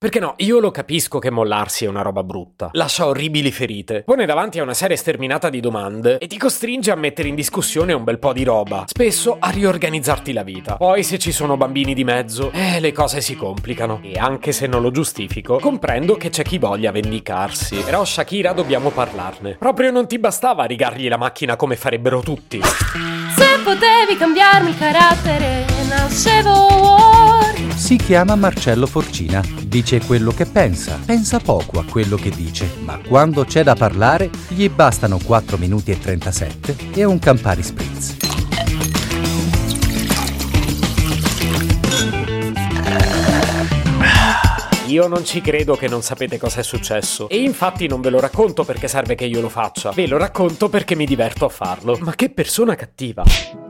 Perché no, io lo capisco che mollarsi è una roba brutta. Lascia orribili ferite. Pone davanti a una serie sterminata di domande e ti costringe a mettere in discussione un bel po' di roba. Spesso a riorganizzarti la vita. Poi se ci sono bambini di mezzo, eh, le cose si complicano. E anche se non lo giustifico, comprendo che c'è chi voglia vendicarsi. Però Shakira dobbiamo parlarne. Proprio non ti bastava rigargli la macchina come farebbero tutti. Se potevi cambiarmi il carattere, nascevo. Si chiama Marcello Forcina, dice quello che pensa, pensa poco a quello che dice, ma quando c'è da parlare gli bastano 4 minuti e 37 e un Campari Spritz. Io non ci credo che non sapete cosa è successo. E infatti non ve lo racconto perché serve che io lo faccia. Ve lo racconto perché mi diverto a farlo. Ma che persona cattiva.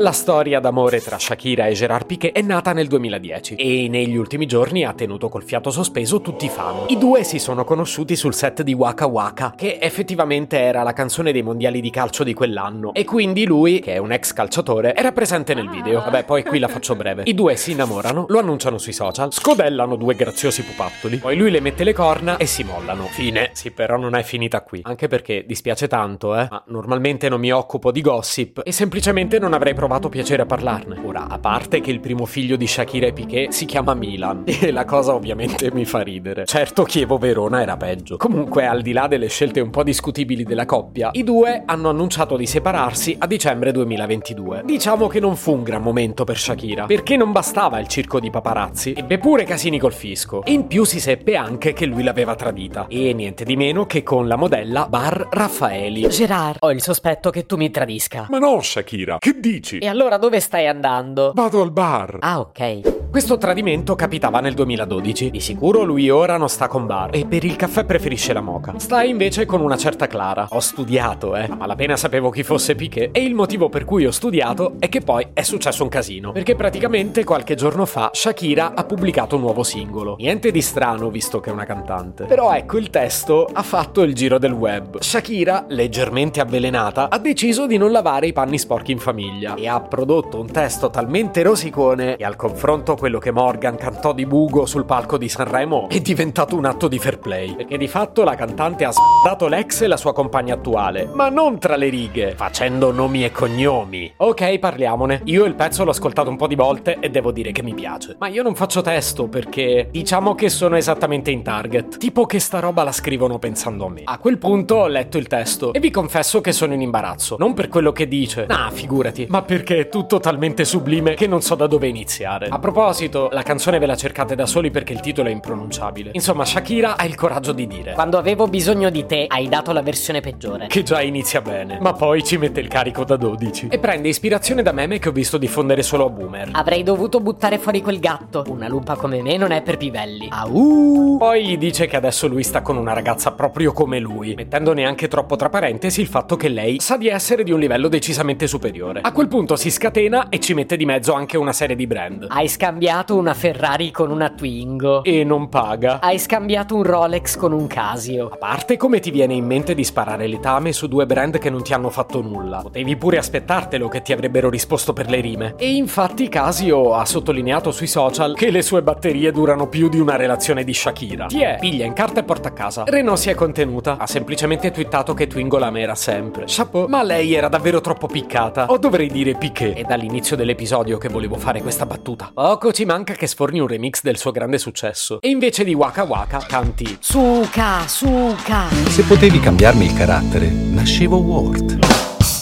La storia d'amore tra Shakira e Gerard Piquet è nata nel 2010 e negli ultimi giorni ha tenuto col fiato sospeso tutti i fan. I due si sono conosciuti sul set di Waka Waka, che effettivamente era la canzone dei mondiali di calcio di quell'anno. E quindi lui, che è un ex calciatore, era presente nel video. Vabbè, poi qui la faccio breve. I due si innamorano, lo annunciano sui social, scodellano due graziosi pupattoli, poi lui le mette le corna e si mollano. Fine. Sì, però non è finita qui. Anche perché dispiace tanto, eh. Ma normalmente non mi occupo di gossip e semplicemente non avrei provato piacere a parlarne. Ora, a parte che il primo figlio di Shakira e Piquet si chiama Milan e la cosa ovviamente mi fa ridere. Certo Chievo-Verona era peggio. Comunque, al di là delle scelte un po' discutibili della coppia, i due hanno annunciato di separarsi a dicembre 2022. Diciamo che non fu un gran momento per Shakira, perché non bastava il circo di paparazzi, ebbe pure casini col fisco. E in più si seppe anche che lui l'aveva tradita. E niente di meno che con la modella Bar Raffaeli. Gerard, ho il sospetto che tu mi tradisca. Ma no, Shakira, che dici? E allora dove stai andando? Vado al bar. Ah, ok. Questo tradimento capitava nel 2012. Di sicuro lui ora non sta con Bar e per il caffè preferisce la moca. Sta invece con una certa Clara. Ho studiato, eh. A malapena sapevo chi fosse Piquet e il motivo per cui ho studiato è che poi è successo un casino. Perché praticamente qualche giorno fa Shakira ha pubblicato un nuovo singolo. Niente di strano visto che è una cantante. Però ecco il testo ha fatto il giro del web. Shakira, leggermente avvelenata, ha deciso di non lavare i panni sporchi in famiglia e ha prodotto un testo talmente rosicone e al confronto quello che Morgan cantò di Bugo sul palco di Sanremo è diventato un atto di fair play. Perché di fatto la cantante ha sbattato l'ex e la sua compagna attuale, ma non tra le righe, facendo nomi e cognomi. Ok, parliamone. Io il pezzo l'ho ascoltato un po' di volte e devo dire che mi piace. Ma io non faccio testo perché diciamo che sono esattamente in target. Tipo che sta roba la scrivono pensando a me. A quel punto ho letto il testo e vi confesso che sono in imbarazzo. Non per quello che dice, nah, figurati, ma perché è tutto talmente sublime che non so da dove iniziare. A proposito, la canzone ve la cercate da soli perché il titolo è impronunciabile. Insomma, Shakira ha il coraggio di dire Quando avevo bisogno di te, hai dato la versione peggiore. che già inizia bene, ma poi ci mette il carico da 12 e prende ispirazione da meme che ho visto diffondere solo a boomer. Avrei dovuto buttare fuori quel gatto. Una lupa come me non è per pivelli. Au! Poi gli dice che adesso lui sta con una ragazza proprio come lui, mettendo neanche troppo tra parentesi il fatto che lei sa di essere di un livello decisamente superiore. A quel punto si scatena e ci mette di mezzo anche una serie di brand. Hai scambiato una Ferrari con una Twingo. E non paga. Hai scambiato un Rolex con un Casio. A parte come ti viene in mente di sparare letame su due brand che non ti hanno fatto nulla. Potevi pure aspettartelo che ti avrebbero risposto per le rime. E infatti Casio ha sottolineato sui social che le sue batterie durano più di una relazione di Shakira. Ti è, piglia in carta e porta a casa. Renault si è contenuta. Ha semplicemente twittato che Twingo la mera sempre. Chapeau. Ma lei era davvero troppo piccata. O dovrei dire Piquet. È dall'inizio dell'episodio che volevo fare questa battuta. Poco ci manca che sforni un remix del suo grande successo. E invece di Waka Waka canti Suca, suca. Se potevi cambiarmi il carattere, nascevo Ward.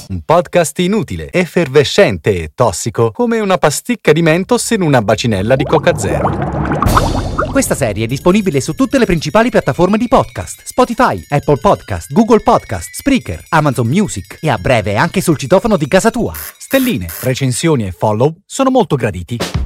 Un podcast inutile, effervescente e tossico, come una pasticca di mentos in una bacinella di Coca Zero. Questa serie è disponibile su tutte le principali piattaforme di podcast: Spotify, Apple Podcast, Google Podcast, Spreaker, Amazon Music e a breve anche sul citofono di casa tua. Stelline, recensioni e follow sono molto graditi.